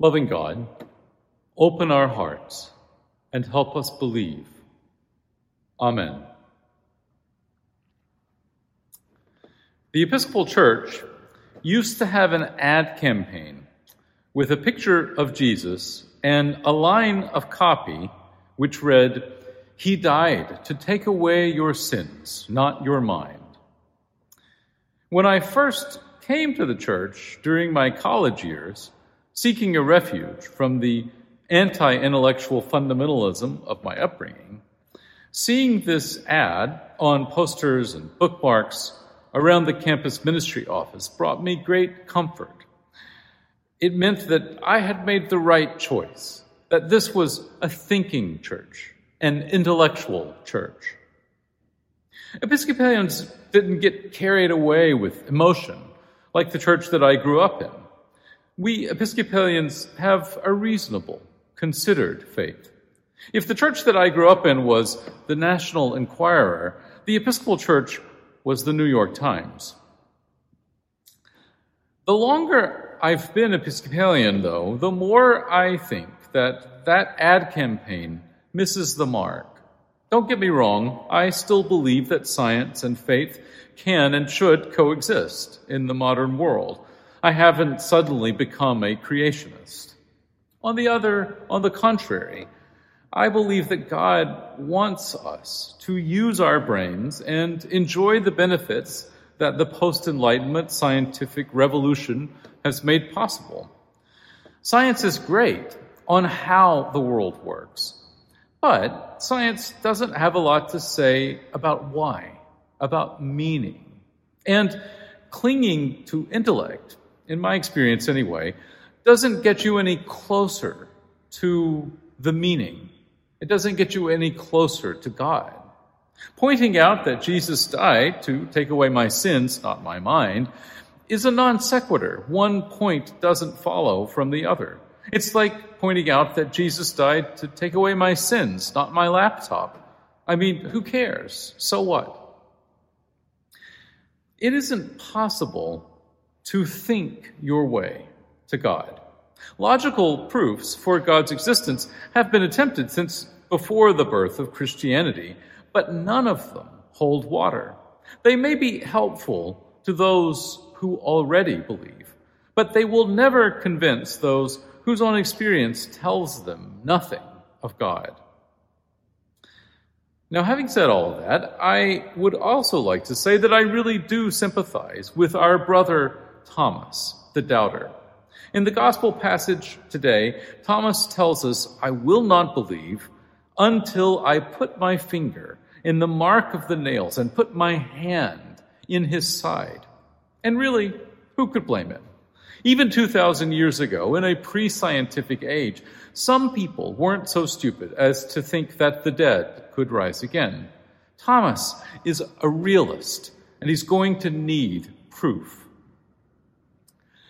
Loving God, open our hearts and help us believe. Amen. The Episcopal Church used to have an ad campaign with a picture of Jesus and a line of copy which read, He died to take away your sins, not your mind. When I first came to the church during my college years, seeking a refuge from the anti intellectual fundamentalism of my upbringing, seeing this ad on posters and bookmarks around the campus ministry office brought me great comfort. It meant that I had made the right choice, that this was a thinking church, an intellectual church. Episcopalians didn't get carried away with emotion like the church that I grew up in. We Episcopalians have a reasonable, considered faith. If the church that I grew up in was the National Enquirer, the Episcopal Church was the New York Times. The longer I've been Episcopalian, though, the more I think that that ad campaign misses the mark. Don't get me wrong, I still believe that science and faith can and should coexist in the modern world. I haven't suddenly become a creationist. On the other, on the contrary, I believe that God wants us to use our brains and enjoy the benefits that the post Enlightenment scientific revolution has made possible. Science is great on how the world works, but science doesn't have a lot to say about why, about meaning. And clinging to intellect, in my experience anyway, doesn't get you any closer to the meaning it doesn't get you any closer to God. Pointing out that Jesus died to take away my sins, not my mind, is a non sequitur. One point doesn't follow from the other. It's like pointing out that Jesus died to take away my sins, not my laptop. I mean, who cares? So what? It isn't possible to think your way to God. Logical proofs for God's existence have been attempted since before the birth of Christianity, but none of them hold water. They may be helpful to those who already believe, but they will never convince those whose own experience tells them nothing of God. Now, having said all of that, I would also like to say that I really do sympathize with our brother Thomas, the doubter. In the gospel passage today, Thomas tells us, I will not believe until I put my finger in the mark of the nails and put my hand in his side. And really, who could blame him? Even 2,000 years ago, in a pre scientific age, some people weren't so stupid as to think that the dead could rise again. Thomas is a realist, and he's going to need proof.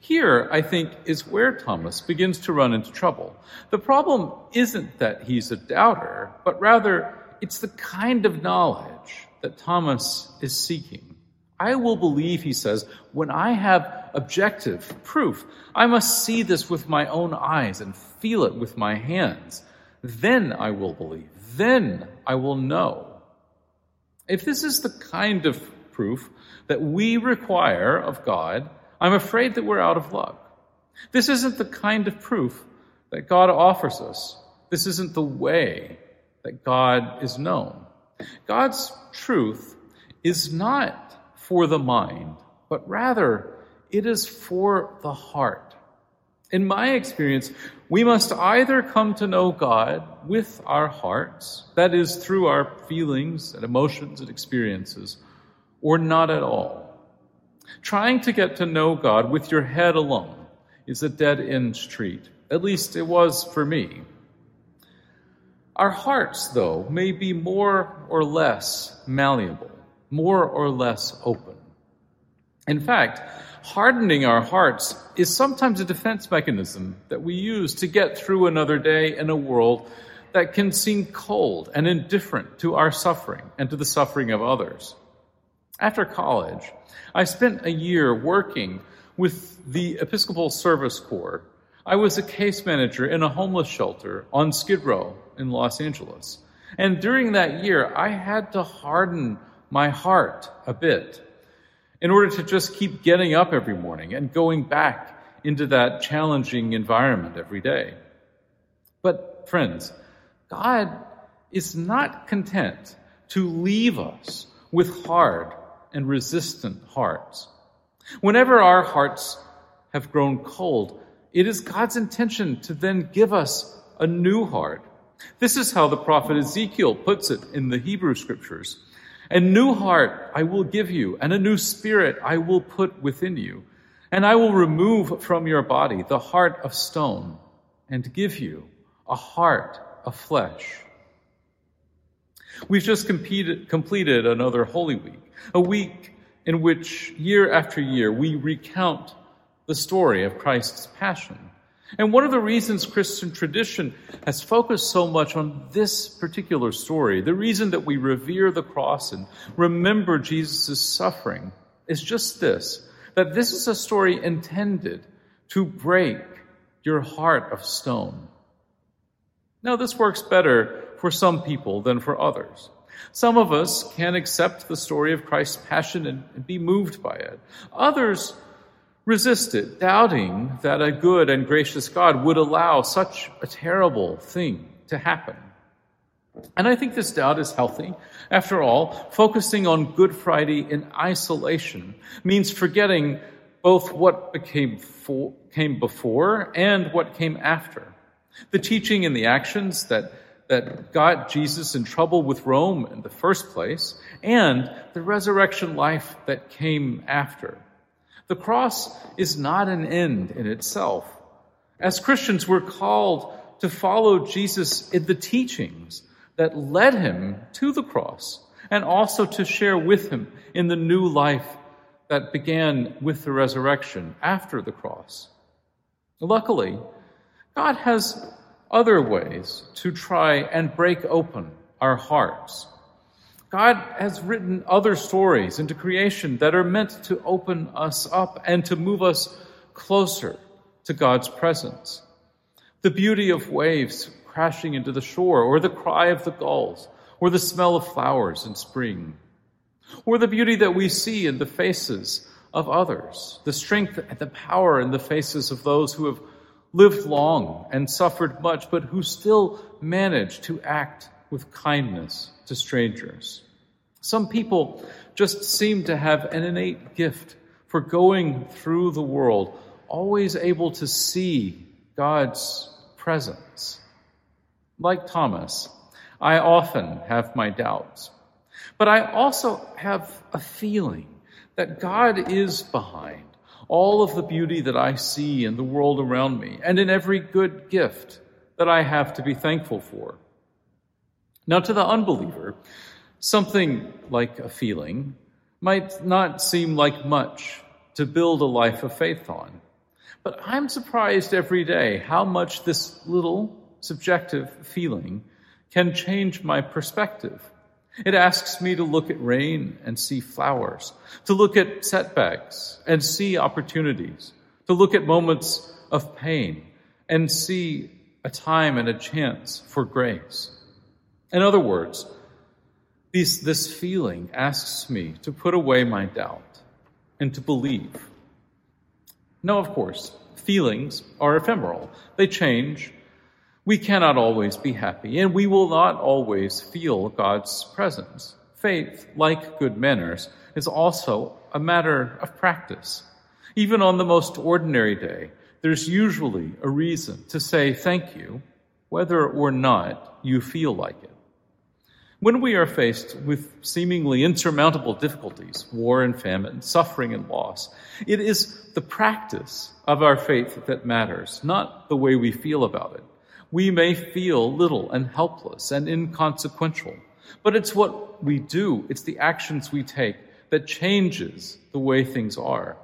Here, I think, is where Thomas begins to run into trouble. The problem isn't that he's a doubter, but rather it's the kind of knowledge that Thomas is seeking. I will believe, he says, when I have objective proof. I must see this with my own eyes and feel it with my hands. Then I will believe. Then I will know. If this is the kind of proof that we require of God, I'm afraid that we're out of luck. This isn't the kind of proof that God offers us. This isn't the way that God is known. God's truth is not for the mind, but rather it is for the heart. In my experience, we must either come to know God with our hearts, that is, through our feelings and emotions and experiences, or not at all. Trying to get to know God with your head alone is a dead end street. At least it was for me. Our hearts, though, may be more or less malleable, more or less open. In fact, hardening our hearts is sometimes a defense mechanism that we use to get through another day in a world that can seem cold and indifferent to our suffering and to the suffering of others. After college, I spent a year working with the Episcopal Service Corps I was a case manager in a homeless shelter on Skid Row in Los Angeles. And during that year, I had to harden my heart a bit in order to just keep getting up every morning and going back into that challenging environment every day. But, friends, God is not content to leave us with hard and resistant hearts. Whenever our hearts have grown cold, it is God's intention to then give us a new heart. This is how the prophet Ezekiel puts it in the Hebrew scriptures. A new heart I will give you, and a new spirit I will put within you. And I will remove from your body the heart of stone and give you a heart of flesh. We've just completed another Holy Week, a week in which year after year we recount the story of Christ's passion. And one of the reasons Christian tradition has focused so much on this particular story, the reason that we revere the cross and remember Jesus' suffering, is just this that this is a story intended to break your heart of stone. Now, this works better for some people than for others. Some of us can accept the story of Christ's passion and be moved by it. Others resist it, doubting that a good and gracious God would allow such a terrible thing to happen. And I think this doubt is healthy. After all, focusing on Good Friday in isolation means forgetting both what became came before and what came after. The teaching and the actions that, that got Jesus in trouble with Rome in the first place, and the resurrection life that came after. The cross is not an end in itself. As Christians, we're called to follow Jesus in the teachings that led him to the cross and also to share with him in the new life that began with the resurrection after the cross. Luckily, God has other ways to try and break open our hearts. God has written other stories into creation that are meant to open us up and to move us closer to God's presence. The beauty of waves crashing into the shore, or the cry of the gulls, or the smell of flowers in spring, or the beauty that we see in the faces of others, the strength and the power in the faces of those who have lived long and suffered much, but who still managed to act with kindness to strangers. Some people just seem to have an innate gift for going through the world, always able to see God's presence. Like Thomas, I often have my doubts, but I also have a feeling that God is behind all of the beauty that I see in the world around me and in every good gift that I have to be thankful for. Now, to the unbeliever, something like a feeling might not seem like much to build a life of faith on. But I'm surprised every day how much this little subjective feeling can change my perspective. It asks me to look at rain and see flowers, to look at setbacks and see opportunities, to look at moments of pain and see a time and a chance for grace. In other words, this, this feeling asks me to put away my doubt and to believe. Now, of course, feelings are ephemeral. They change we cannot always be happy, and we will not always feel God's presence. Faith, like good manners, is also a matter of practice. Even on the most ordinary day, there's usually a reason to say thank you, whether or not you feel like it. When we are faced with seemingly insurmountable difficulties, war and famine, suffering and loss, it is the practice of our faith that matters, not the way we feel about it. We may feel little and helpless and inconsequential, but it's what we do, it's the actions we take that changes the way things are.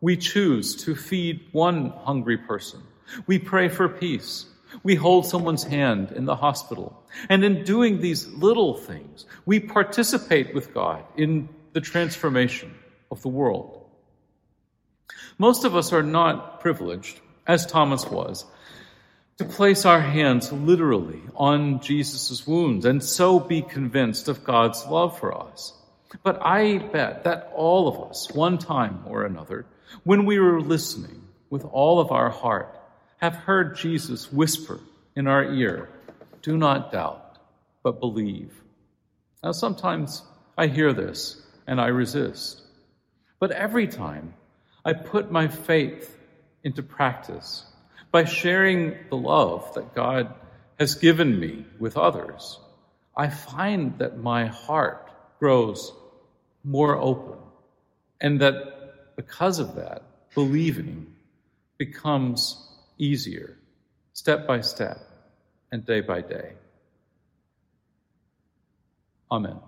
We choose to feed one hungry person. We pray for peace. We hold someone's hand in the hospital. And in doing these little things, we participate with God in the transformation of the world. Most of us are not privileged as Thomas was, to place our hands literally on Jesus' wounds and so be convinced of God's love for us. But I bet that all of us, one time or another, when we were listening with all of our heart, have heard Jesus whisper in our ear, Do not doubt, but believe. Now, sometimes I hear this and I resist. But every time I put my faith into practice, by sharing the love that God has given me with others, I find that my heart grows more open, and that because of that, believing becomes easier, step by step and day by day. Amen.